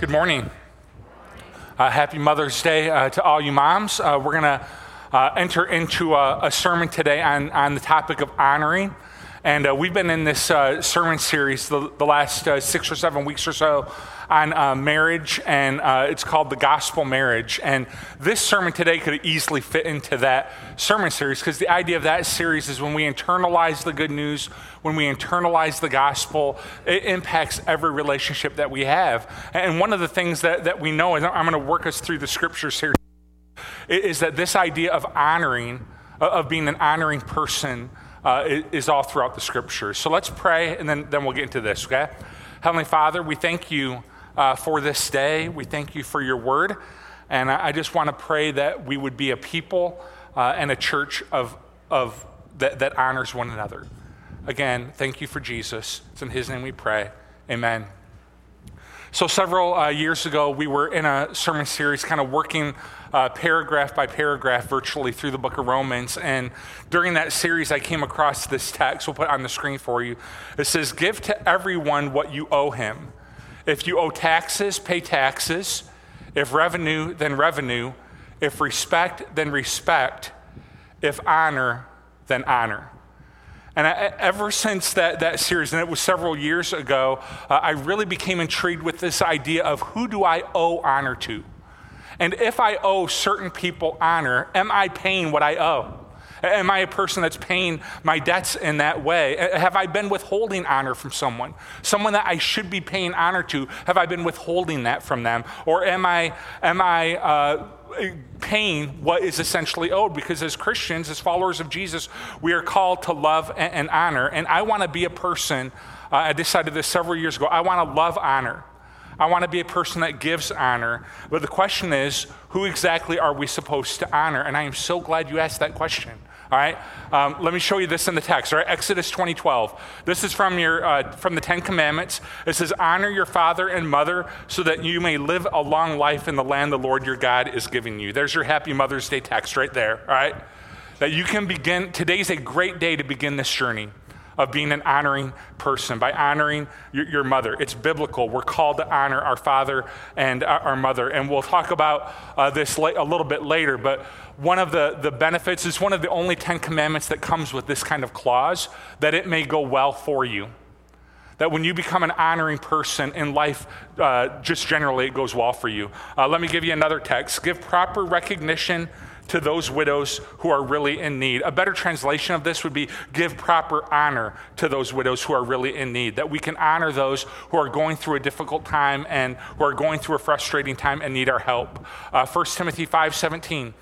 Good morning. Uh, happy Mother's Day uh, to all you moms. Uh, we're going to uh, enter into a, a, sermon today on, on the topic of honoring. And uh, we've been in this uh, sermon series the, the last six or seven weeks or so on uh, marriage, and uh, it's called The Gospel Marriage. And this sermon today could easily fit into that sermon series because the idea of that series is when we internalize the good news, when we internalize the gospel, it impacts every relationship that we have. And one of the things that, that we know, and I'm going to work us through the scriptures here, is that this idea of honoring, of being an honoring person, uh, is all throughout the scriptures. So let's pray, and then, then we'll get into this, okay? Heavenly Father, we thank you uh, for this day. We thank you for your word. And I, I just want to pray that we would be a people uh, and a church of, of, that, that honors one another. Again, thank you for Jesus. It's in his name we pray. Amen. So, several uh, years ago, we were in a sermon series kind of working uh, paragraph by paragraph virtually through the book of Romans. And during that series, I came across this text. We'll put on the screen for you. It says, Give to everyone what you owe him. If you owe taxes, pay taxes. If revenue, then revenue. If respect, then respect. If honor, then honor. And I, ever since that, that series, and it was several years ago, uh, I really became intrigued with this idea of who do I owe honor to? And if I owe certain people honor, am I paying what I owe? Am I a person that's paying my debts in that way? Have I been withholding honor from someone? Someone that I should be paying honor to, have I been withholding that from them? Or am I, am I, uh, paying what is essentially owed because as Christians, as followers of Jesus, we are called to love and, and honor. And I want to be a person, uh, I decided this several years ago, I want to love honor. I want to be a person that gives honor. But the question is, who exactly are we supposed to honor? And I am so glad you asked that question. All right, um, let me show you this in the text. All right, Exodus 20:12. This is from your uh, from the Ten Commandments. It says, "Honor your father and mother, so that you may live a long life in the land the Lord your God is giving you." There's your Happy Mother's Day text right there. All right, that you can begin. Today's a great day to begin this journey of being an honoring person, by honoring your, your, mother. It's biblical. We're called to honor our father and our mother. And we'll talk about uh, this la- a little bit later, but one of the, the benefits is one of the only Ten Commandments that comes with this kind of clause that it may go well for you. That when you become an honoring person in life, uh, just generally, it goes well for you. Uh, let me give you another text. Give proper recognition to those widows who are really in need. A better translation of this would be give proper honor to those widows who are really in need. That we can honor those who are going through a difficult time and who are going through a frustrating time and need our help. Uh, 1 Timothy 5 17.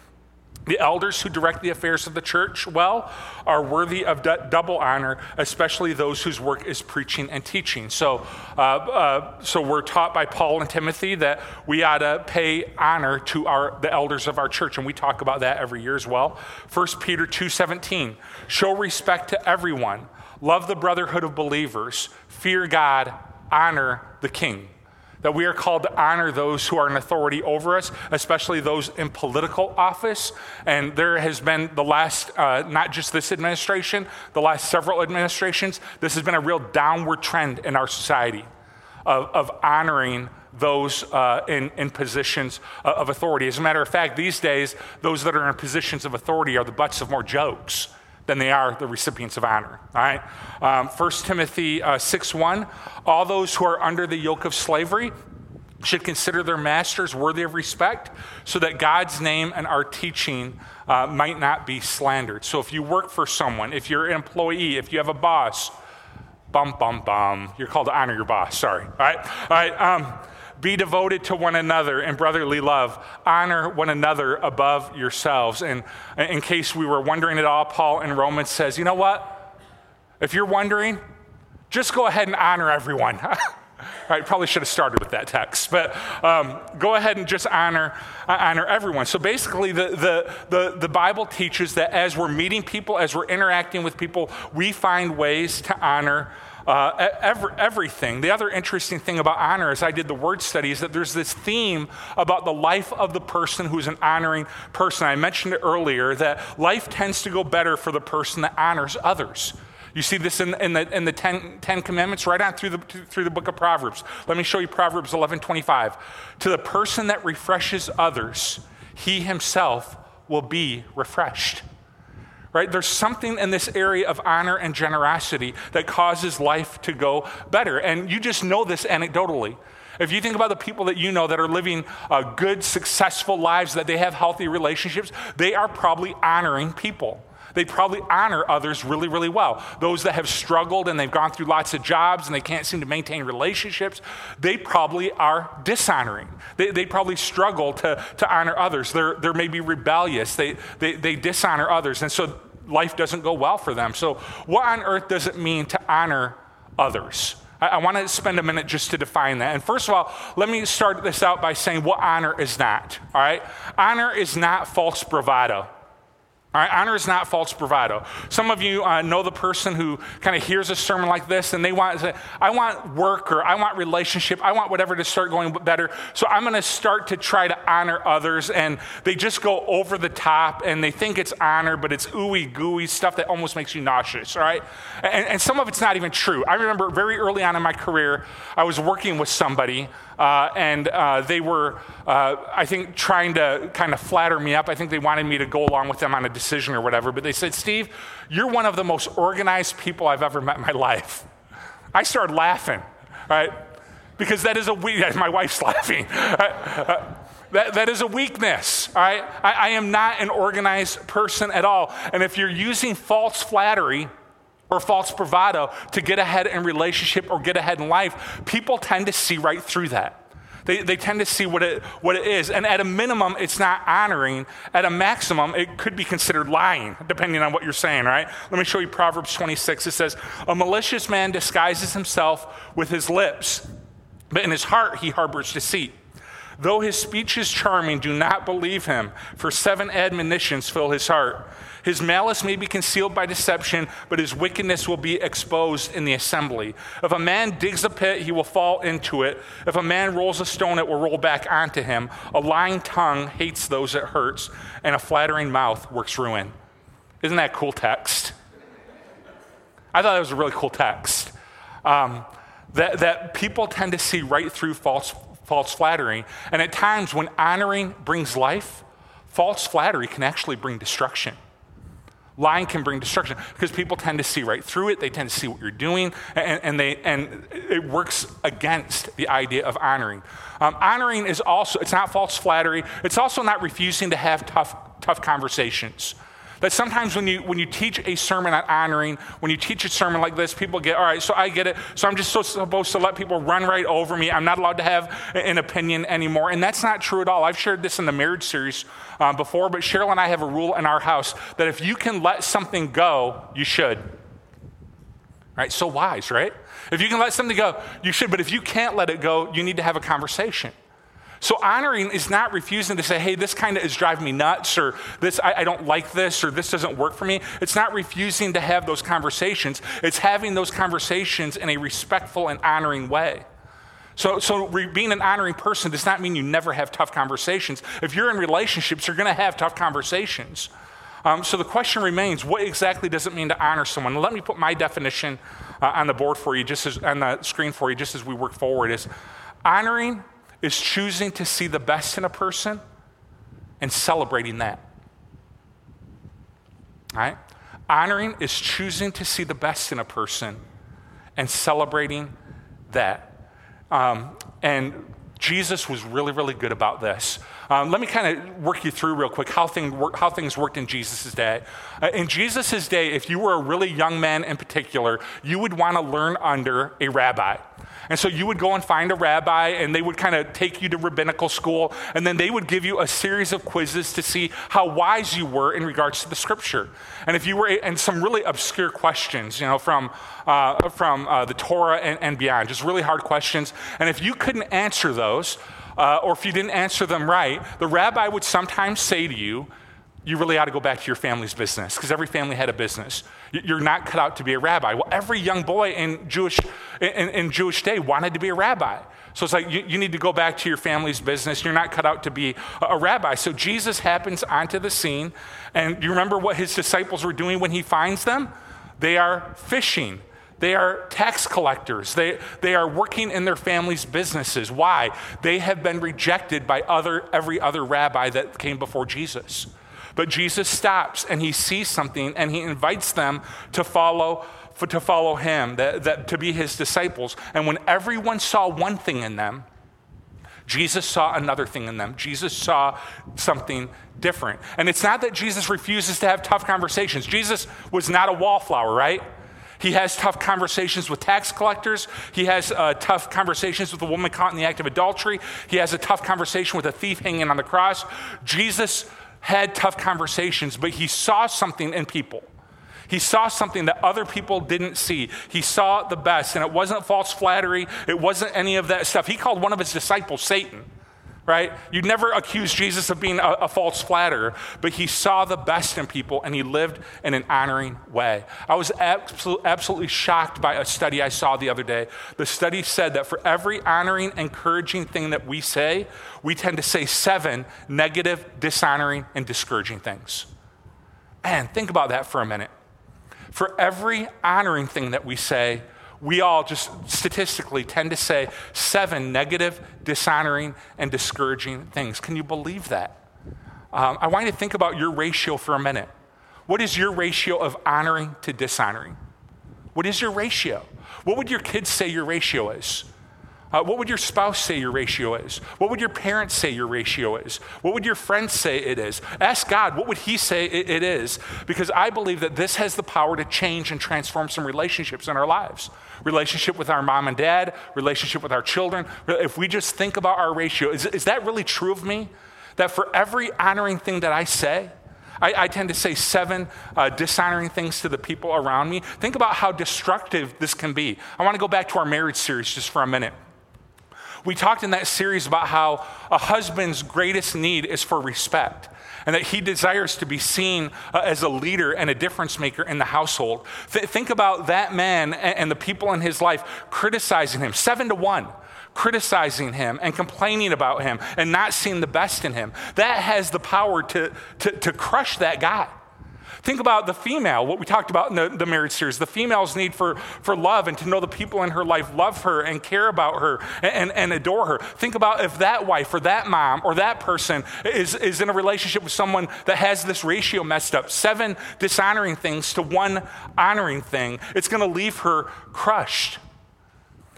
The elders who direct the affairs of the church well are worthy of d- double honor, especially those whose work is preaching and teaching. So, uh, uh, so we're taught by Paul and Timothy that we ought to pay honor to our the elders of our church, and we talk about that every year as well. 1 Peter two seventeen: Show respect to everyone, love the brotherhood of believers, fear God, honor the king that we are called to honor those who are in authority over us, especially those in political office. And there has been the last, uh, not just this administration, the last several administrations, this has been a real downward trend in our society of, of honoring those uh, in, in positions of authority. As a matter of fact, these days, those that are in positions of authority are the butts of more jokes than they are the recipients of honor. All right? Um, 1 Timothy uh, 6 1 All those who are under the yoke of slavery should consider their masters worthy of respect so that God's name and our teaching uh, might not be slandered. So if you work for someone, if you're an employee, if you have a boss, bum, bum, bum, you're called to honor your boss. Sorry. All right? All right. Um, be devoted to one another in brotherly love. Honor one another above yourselves. And in case we were wondering at all, Paul in Romans says, you know what? If you're wondering, just go ahead and honor everyone. I probably should have started with that text, but um, go ahead and just honor, honor everyone. So basically, the, the, the, the Bible teaches that as we're meeting people, as we're interacting with people, we find ways to honor uh, every, everything. The other interesting thing about honor, as I did the word study, is that there's this theme about the life of the person who's an honoring person. I mentioned it earlier that life tends to go better for the person that honors others. You see this in, in the, in the Commandments right on through the, through the book of Proverbs. Let me show you Proverbs 11 25. To the person that refreshes others, he himself will be refreshed. Right? There's something in this area of honor and generosity that causes life to go better. And you just know this anecdotally. If you think about the people that you know that are living uh, good, successful lives, that they have healthy relationships, they are probably honoring people. They probably honor others really, really well. Those that have struggled and they've gone through lots of jobs and they can't seem to maintain relationships, they probably are dishonoring. They, they probably struggle to, to honor others. They're, they're maybe rebellious. They, they, they dishonor others. And so life doesn't go well for them. So, what on earth does it mean to honor others? I, I want to spend a minute just to define that. And first of all, let me start this out by saying what honor is not. All right? Honor is not false bravado. All right, honor is not false bravado. Some of you uh, know the person who kind of hears a sermon like this and they want to say, I want work or I want relationship, I want whatever to start going better. So I'm going to start to try to honor others. And they just go over the top and they think it's honor, but it's ooey gooey stuff that almost makes you nauseous, all right? And, and some of it's not even true. I remember very early on in my career, I was working with somebody uh, and uh, they were, uh, I think, trying to kind of flatter me up. I think they wanted me to go along with them on a decision or whatever. But they said, Steve, you're one of the most organized people I've ever met in my life. I started laughing, right? Because that is a weak, my wife's laughing. Uh, that, that is a weakness, right? I, I am not an organized person at all. And if you're using false flattery, or false bravado to get ahead in relationship or get ahead in life, people tend to see right through that. They, they tend to see what it, what it is. And at a minimum, it's not honoring. At a maximum, it could be considered lying, depending on what you're saying, right? Let me show you Proverbs 26. It says, A malicious man disguises himself with his lips, but in his heart he harbors deceit. Though his speech is charming, do not believe him, for seven admonitions fill his heart. His malice may be concealed by deception, but his wickedness will be exposed in the assembly. If a man digs a pit, he will fall into it. If a man rolls a stone, it will roll back onto him. A lying tongue hates those it hurts, and a flattering mouth works ruin. Isn't that cool text? I thought that was a really cool text. Um, that, that people tend to see right through false, false flattery. And at times, when honoring brings life, false flattery can actually bring destruction. Lying can bring destruction because people tend to see right through it. They tend to see what you're doing, and, and they, and it works against the idea of honoring. Um, honoring is also, it's not false flattery. It's also not refusing to have tough, tough conversations. That sometimes when you, when you teach a sermon on honoring, when you teach a sermon like this, people get, all right, so I get it. So I'm just so supposed to let people run right over me. I'm not allowed to have an opinion anymore. And that's not true at all. I've shared this in the marriage series uh, before, but Cheryl and I have a rule in our house that if you can let something go, you should. Right? So wise, right? If you can let something go, you should. But if you can't let it go, you need to have a conversation. So honoring is not refusing to say, hey, this kind of is driving me nuts, or this, I, I, don't like this, or this doesn't work for me. It's not refusing to have those conversations. It's having those conversations in a respectful and honoring way. So, so re- being an honoring person does not mean you never have tough conversations. If you're in relationships, you're going to have tough conversations. Um, so the question remains what exactly does it mean to honor someone? Let me put my definition uh, on the board for you, just as, on the screen for you, just as we work forward. Is honoring is choosing to see the best in a person and celebrating that. All right? Honoring is choosing to see the best in a person and celebrating that. Um, and Jesus was really, really good about this. Um, let me kind of work you through real quick how, thing how things worked in Jesus' day. Uh, in Jesus' day, if you were a really young man in particular, you would want to learn under a rabbi. And so you would go and find a rabbi, and they would kind of take you to rabbinical school, and then they would give you a series of quizzes to see how wise you were in regards to the scripture. And if you were, and some really obscure questions, you know, from, uh, from uh, the Torah and, and beyond, just really hard questions. And if you couldn't answer those, uh, or if you didn't answer them right, the rabbi would sometimes say to you, you really ought to go back to your family's business because every family had a business. You're not cut out to be a rabbi. Well, every young boy in Jewish, in, in Jewish day wanted to be a rabbi. So it's like you, you, need to go back to your family's business. You're not cut out to be a, a rabbi. So Jesus happens onto the scene. And you remember what his disciples were doing when he finds them? They are fishing. They are tax collectors. They, they are working in their families' businesses. Why? They have been rejected by other, every other rabbi that came before Jesus. But Jesus stops and he sees something and he invites them to follow, for, to follow him, that, that, to be his disciples. And when everyone saw one thing in them, Jesus saw another thing in them. Jesus saw something different. And it's not that Jesus refuses to have tough conversations. Jesus was not a wallflower, right? He has tough conversations with tax collectors. He has uh, tough conversations with a woman caught in the act of adultery. He has a tough conversation with a thief hanging on the cross. Jesus had tough conversations, but he saw something in people. He saw something that other people didn't see. He saw the best, and it wasn't false flattery, it wasn't any of that stuff. He called one of his disciples Satan right? You'd never accuse Jesus of being a, a, false flatterer, but he saw the best in people and he lived in an honoring way. I was absolutely, absolutely shocked by a study I saw the other day. The study said that for every honoring, encouraging thing that we say, we tend to say seven negative, dishonoring, and discouraging things. And think about that for a minute. For every honoring thing that we say, we all just statistically tend to say seven negative, dishonoring, and discouraging things. Can you believe that? Um, I want you to think about your ratio for a minute. What is your ratio of honoring to dishonoring? What is your ratio? What would your kids say your ratio is? Uh, what would your spouse say your ratio is? What would your parents say your ratio is? What would your friends say it is? Ask God, what would He say it, it is? Because I believe that this has the power to change and transform some relationships in our lives. Relationship with our mom and dad, relationship with our children. If we just think about our ratio, is, is that really true of me? That for every honoring thing that I say, I, I, tend to say seven uh, dishonoring things to the people around me. Think about how destructive this can be. I want to go back to our marriage series just for a minute. We talked in that series about how a husband's greatest need is for respect and that he desires to be seen uh, as a leader and a difference maker in the household. Th- think about that man and, and the people in his life criticizing him, seven to one criticizing him and complaining about him and not seeing the best in him. That has the power to, to, to crush that guy. Think about the female, what we talked about in the, the, marriage series, the female's need for, for love and to know the people in her life love her and care about her and, and, and adore her. Think about if that wife or that mom or that person is, is in a relationship with someone that has this ratio messed up seven dishonoring things to one honoring thing, it's going to leave her crushed.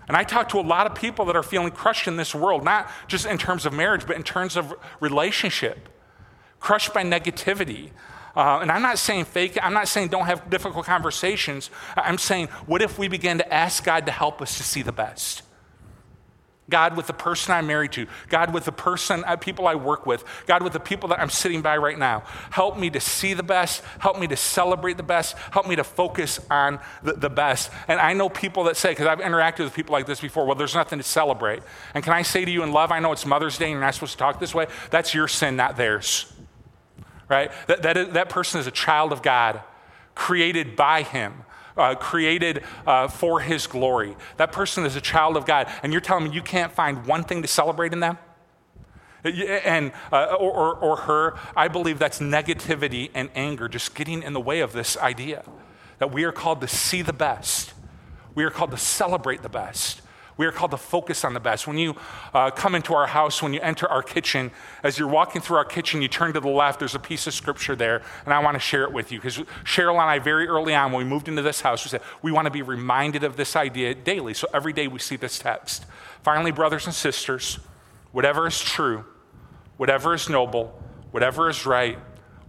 And I talk to a lot of people that are feeling crushed in this world, not just in terms of marriage, but in terms of relationship, crushed by negativity, uh, and I'm not saying fake I'm not saying don't have difficult conversations. I'm saying, what if we begin to ask God to help us to see the best? God, with the person I'm married to, God, with the person, uh, people I work with, God, with the people that I'm sitting by right now, help me to see the best, help me to celebrate the best, help me to focus on the, the best. And I know people that say, because I've interacted with people like this before, well, there's nothing to celebrate. And can I say to you in love, I know it's Mother's Day and you're not supposed to talk this way, that's your sin, not theirs right? That, that, that person is a child of God, created by Him. Uh, created uh, for his glory. That person is a child of God, and you're telling me you can't find one thing to celebrate in them? And, uh, or, or, or her, I believe that's negativity and anger just getting in the way of this idea that we are called to see the best. We are called to celebrate the best. We are called to focus on the best. When you uh, come into our house, when you enter our kitchen, as you're walking through our kitchen, you turn to the left, there's a piece of scripture there, and I want to share it with you. Because Cheryl and I, very early on, when we moved into this house, we said we want to be reminded of this idea daily. So every day we see this text. Finally, brothers and sisters, whatever is true, whatever is noble, whatever is right,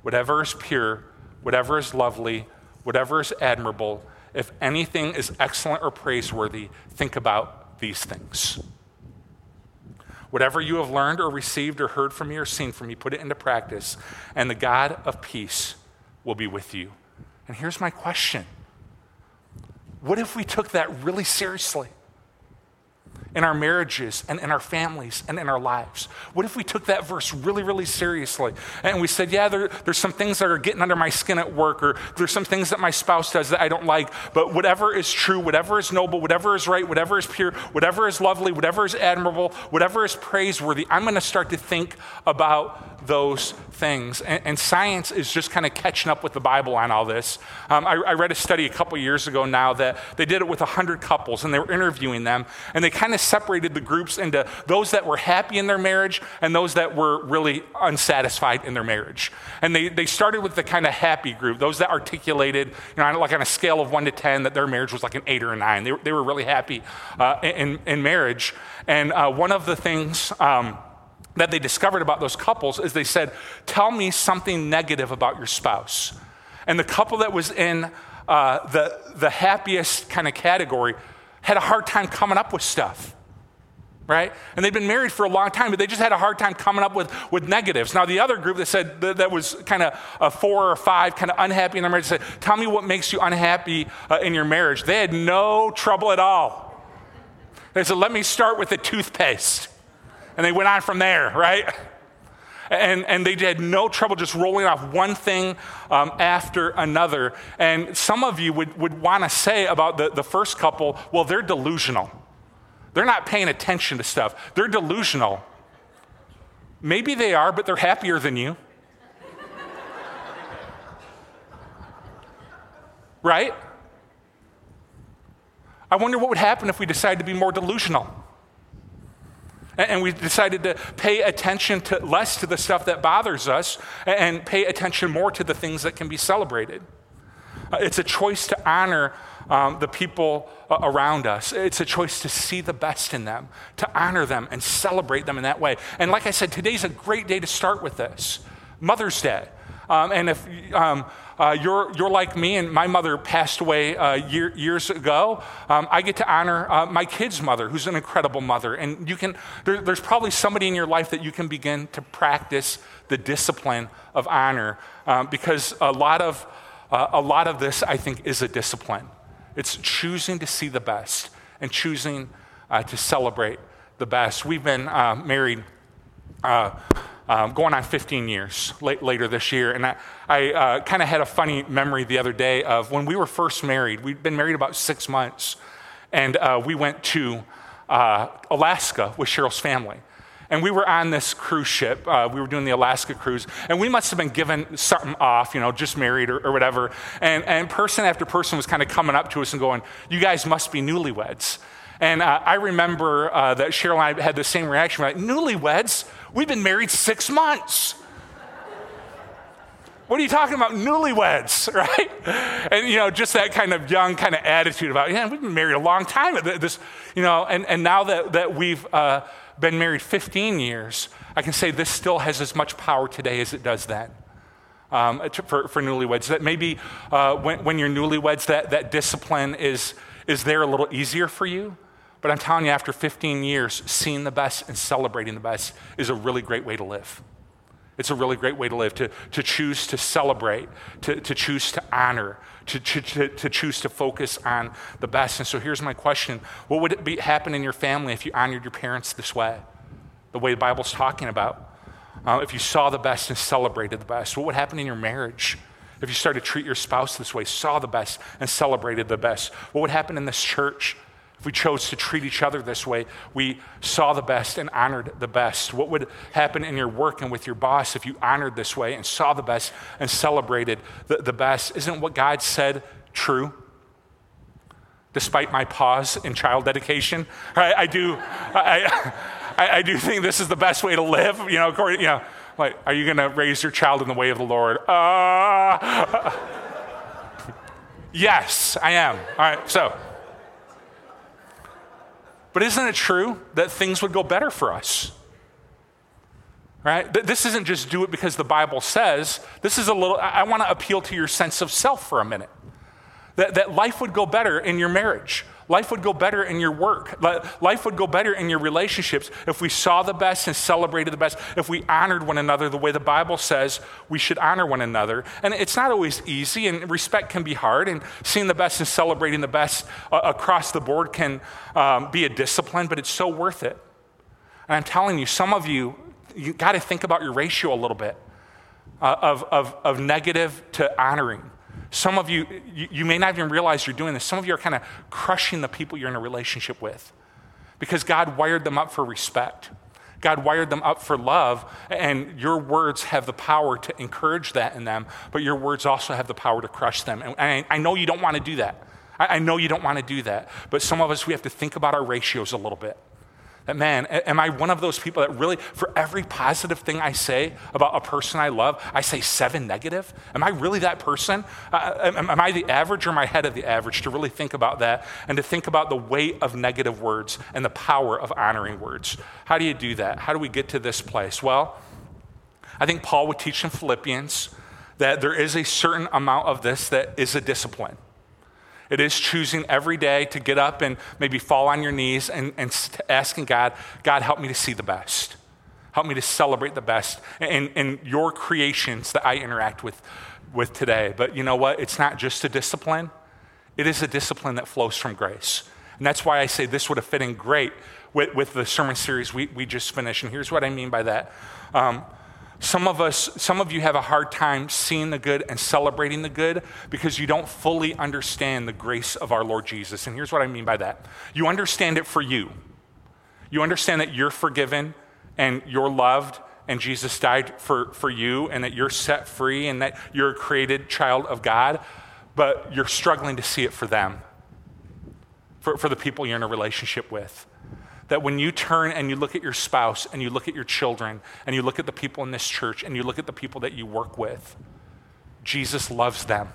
whatever is pure, whatever is lovely, whatever is admirable, if anything is excellent or praiseworthy, think about these things. Whatever you have learned or received or heard from me or seen from me, put it into practice, and the God of peace will be with you. And here's my question What if we took that really seriously? In our marriages and in our families and in our lives? What if we took that verse really, really seriously and we said, yeah, there, there's some things that are getting under my skin at work, or there's some things that my spouse does that I don't like, but whatever is true, whatever is noble, whatever is right, whatever is pure, whatever is lovely, whatever is admirable, whatever is praiseworthy, I'm going to start to think about those things. And, and, science is just kind of catching up with the Bible on all this. Um, I, I, read a study a couple years ago now that they did it with 100 couples and they were interviewing them. And they kind of separated the groups into those that were happy in their marriage and those that were really unsatisfied in their marriage. And they, they started with the kind of happy group, those that articulated, you know, like on a scale of one to 10, that their marriage was like an eight or a nine. They, they were really happy uh, in, in marriage. And uh, one of the things, um, that they discovered about those couples is they said, Tell me something negative about your spouse. And the couple that was in uh, the, the happiest kind of category had a hard time coming up with stuff. Right? And they'd been married for a long time, but they just had a hard time coming up with, with negatives. Now, the other group that said that, that was kind of a four or five, kind of unhappy in their marriage, said, Tell me what makes you unhappy uh, in your marriage. They had no trouble at all. They said, Let me start with the toothpaste. And they went on from there, right? And, and they had no trouble just rolling off one thing um, after another. And some of you would, would want to say about the, the first couple, well, they're delusional. They're not paying attention to stuff, they're delusional. Maybe they are, but they're happier than you. right? I wonder what would happen if we decided to be more delusional. And we decided to pay attention to less to the stuff that bothers us and pay attention more to the things that can be celebrated. Uh, it's a choice to honor um, the people uh, around us. It's a choice to see the best in them, to honor them and celebrate them in that way. And like I said, today's a great day to start with this Mother's Day. Um, and if um, uh, you're, you're like me, and my mother passed away uh, year, years ago, um, I get to honor uh, my kid's mother, who's an incredible mother. And you can, there, there's probably somebody in your life that you can begin to practice the discipline of honor um, because a lot of, uh, a lot of this, I think, is a discipline. It's choosing to see the best and choosing uh, to celebrate the best. We've been uh, married um, going on 15 years late, later this year. And I, I uh, kind of had a funny memory the other day of when we were first married. We'd been married about six months, and uh, we went to uh, Alaska with Cheryl's family. And we were on this cruise ship. Uh, we were doing the Alaska cruise. And we must have been given something off, you know, just married or, or whatever. And, and person after person was kind of coming up to us and going, You guys must be newlyweds. And uh, I remember uh, that Cheryl and I had the same reaction. We're like, Newlyweds? We've been married six months. What are you talking about? Newlyweds, right? And, you know, just that kind of young kind of attitude about, yeah, we've been married a long time. This, you know, and, and now that, that we've uh, been married 15 years, I can say this still has as much power today as it does then. Um, for, for newlyweds, that maybe uh, when, when you're newlyweds, that, that discipline is, is there a little easier for you. But I'm telling you, after 15 years, seeing the best and celebrating the best is a really great way to live. It's a really great way to live, to, to choose to celebrate, to, to choose to honor, to, to, to, choose to focus on the best. And so here's my question What would it be, happen in your family if you honored your parents this way, the way the Bible's talking about? Uh, if you saw the best and celebrated the best, what would happen in your marriage? If you started to treat your spouse this way, saw the best and celebrated the best, what would happen in this church? If we chose to treat each other this way, we saw the best and honored the best. What would happen in your work and with your boss if you honored this way and saw the best and celebrated the, the best? Isn't what God said true? Despite my pause in child dedication, I, I do, I, I, I, do think this is the best way to live. You know, according, you know, like, are you going to raise your child in the way of the Lord? Uh, yes, I am. All right, so. But isn't it true that things would go better for us? Right? This isn't just do it because the Bible says. This is a little, I want to appeal to your sense of self for a minute. That, that life would go better in your marriage. Life would go better in your work. Life would go better in your relationships if we saw the best and celebrated the best, if we honored one another the way the Bible says we should honor one another. And it's not always easy, and respect can be hard, and seeing the best and celebrating the best uh, across the board can um, be a discipline, but it's so worth it. And I'm telling you, some of you, you got to think about your ratio a little bit uh, of, of, of negative to honoring. Some of you, you, may not even realize you're doing this. Some of you are kind of crushing the people you're in a relationship with because God wired them up for respect. God wired them up for love, and your words have the power to encourage that in them, but your words also have the power to crush them. And I, I know you don't want to do that. I, I know you don't want to do that, but some of us, we have to think about our ratios a little bit. That man, am I one of those people that really, for every positive thing I say about a person I love, I say seven negative? Am I really that person? Uh, am, am, I the average or am I ahead of the average? To really think about that and to think about the weight of negative words and the power of honoring words. How do you do that? How do we get to this place? Well, I think Paul would teach in Philippians that there is a certain amount of this that is a discipline. It is choosing every day to get up and maybe fall on your knees and, and asking God, God, help me to see the best. Help me to celebrate the best in, in your creations that I interact with, with today. But you know what? It's not just a discipline, it is a discipline that flows from grace. And that's why I say this would have fit in great with, with the sermon series we, we just finished. And here's what I mean by that. Um, some of us, some of you have a hard time seeing the good and celebrating the good because you don't fully understand the grace of our Lord Jesus. And here's what I mean by that you understand it for you. You understand that you're forgiven and you're loved and Jesus died for, for you and that you're set free and that you're a created child of God, but you're struggling to see it for them, for, for the people you're in a relationship with that when you turn and you look at your spouse and you look at your children and you look at the people in this church and you look at the people that you work with, Jesus loves them.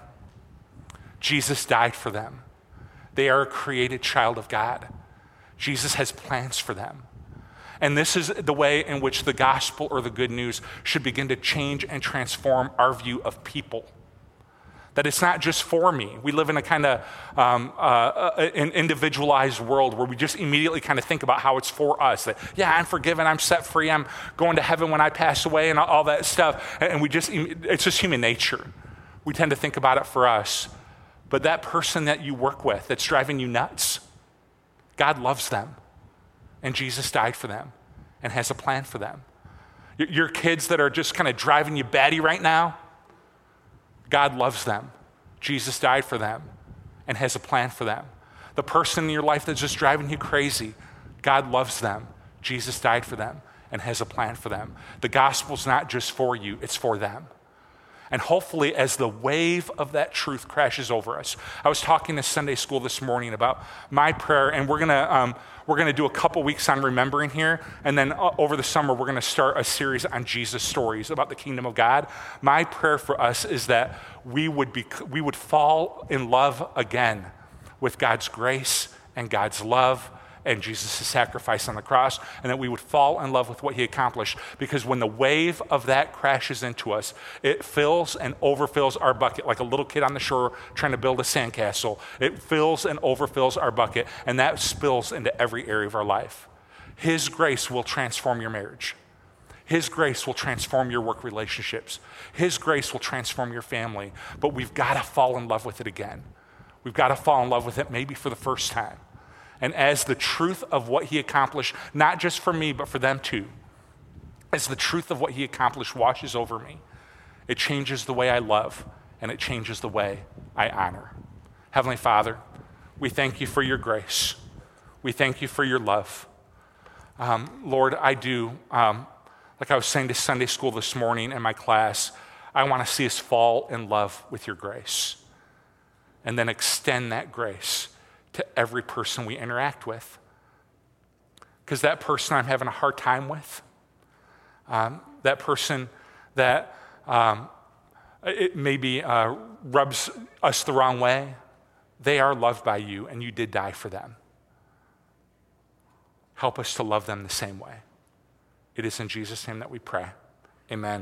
Jesus died for them. They are a created child of God. Jesus has plans for them. And this is the way in which the gospel or the good news should begin to change and transform our view of people that it's not just for me. We live in a kind of um, uh, uh, an individualized world where we just immediately kind of think about how it's for us. That, yeah, I'm forgiven, I'm set free, I'm going to heaven when I pass away, and all that stuff. And we just, it's just human nature. We tend to think about it for us. But that person that you work with that's driving you nuts, God loves them. And Jesus died for them and has a plan for them. Your kids that are just kind of driving you batty right now, God loves them. Jesus died for them and has a plan for them. The person in your life that's just driving you crazy, God loves them. Jesus died for them and has a plan for them. The gospel's not just for you, it's for them. And hopefully, as the wave of that truth crashes over us, I was talking to Sunday school this morning about my prayer, and we're gonna um, we're gonna do a couple weeks on remembering here, and then uh, over the summer we're gonna start a series on Jesus stories about the kingdom of God. My prayer for us is that we would be we would fall in love again with God's grace and God's love and Jesus' sacrifice on the cross, and that we would fall in love with what he accomplished. Because when the wave of that crashes into us, it fills and overfills our bucket like a little kid on the shore trying to build a sandcastle. It fills and overfills our bucket, and that spills into every area of our life. His grace will transform your marriage. His grace will transform your work relationships. His grace will transform your family. But we've got to fall in love with it again. We've got to fall in love with it maybe for the first time and as the truth of what he accomplished, not just for me, but for them too, as the truth of what he accomplished washes over me, it changes the way I love and it changes the way I honor. Heavenly Father, we thank you for your grace. We thank you for your love. Um, Lord, I do, um, like I was saying to Sunday school this morning in my class, I want to see us fall in love with your grace and then extend that grace to every person we interact with. Because that person I'm having a hard time with, um, that person that um, it maybe uh, rubs us the wrong way, they are loved by you and you did die for them. Help us to love them the same way. It is in Jesus' name that we pray. Amen.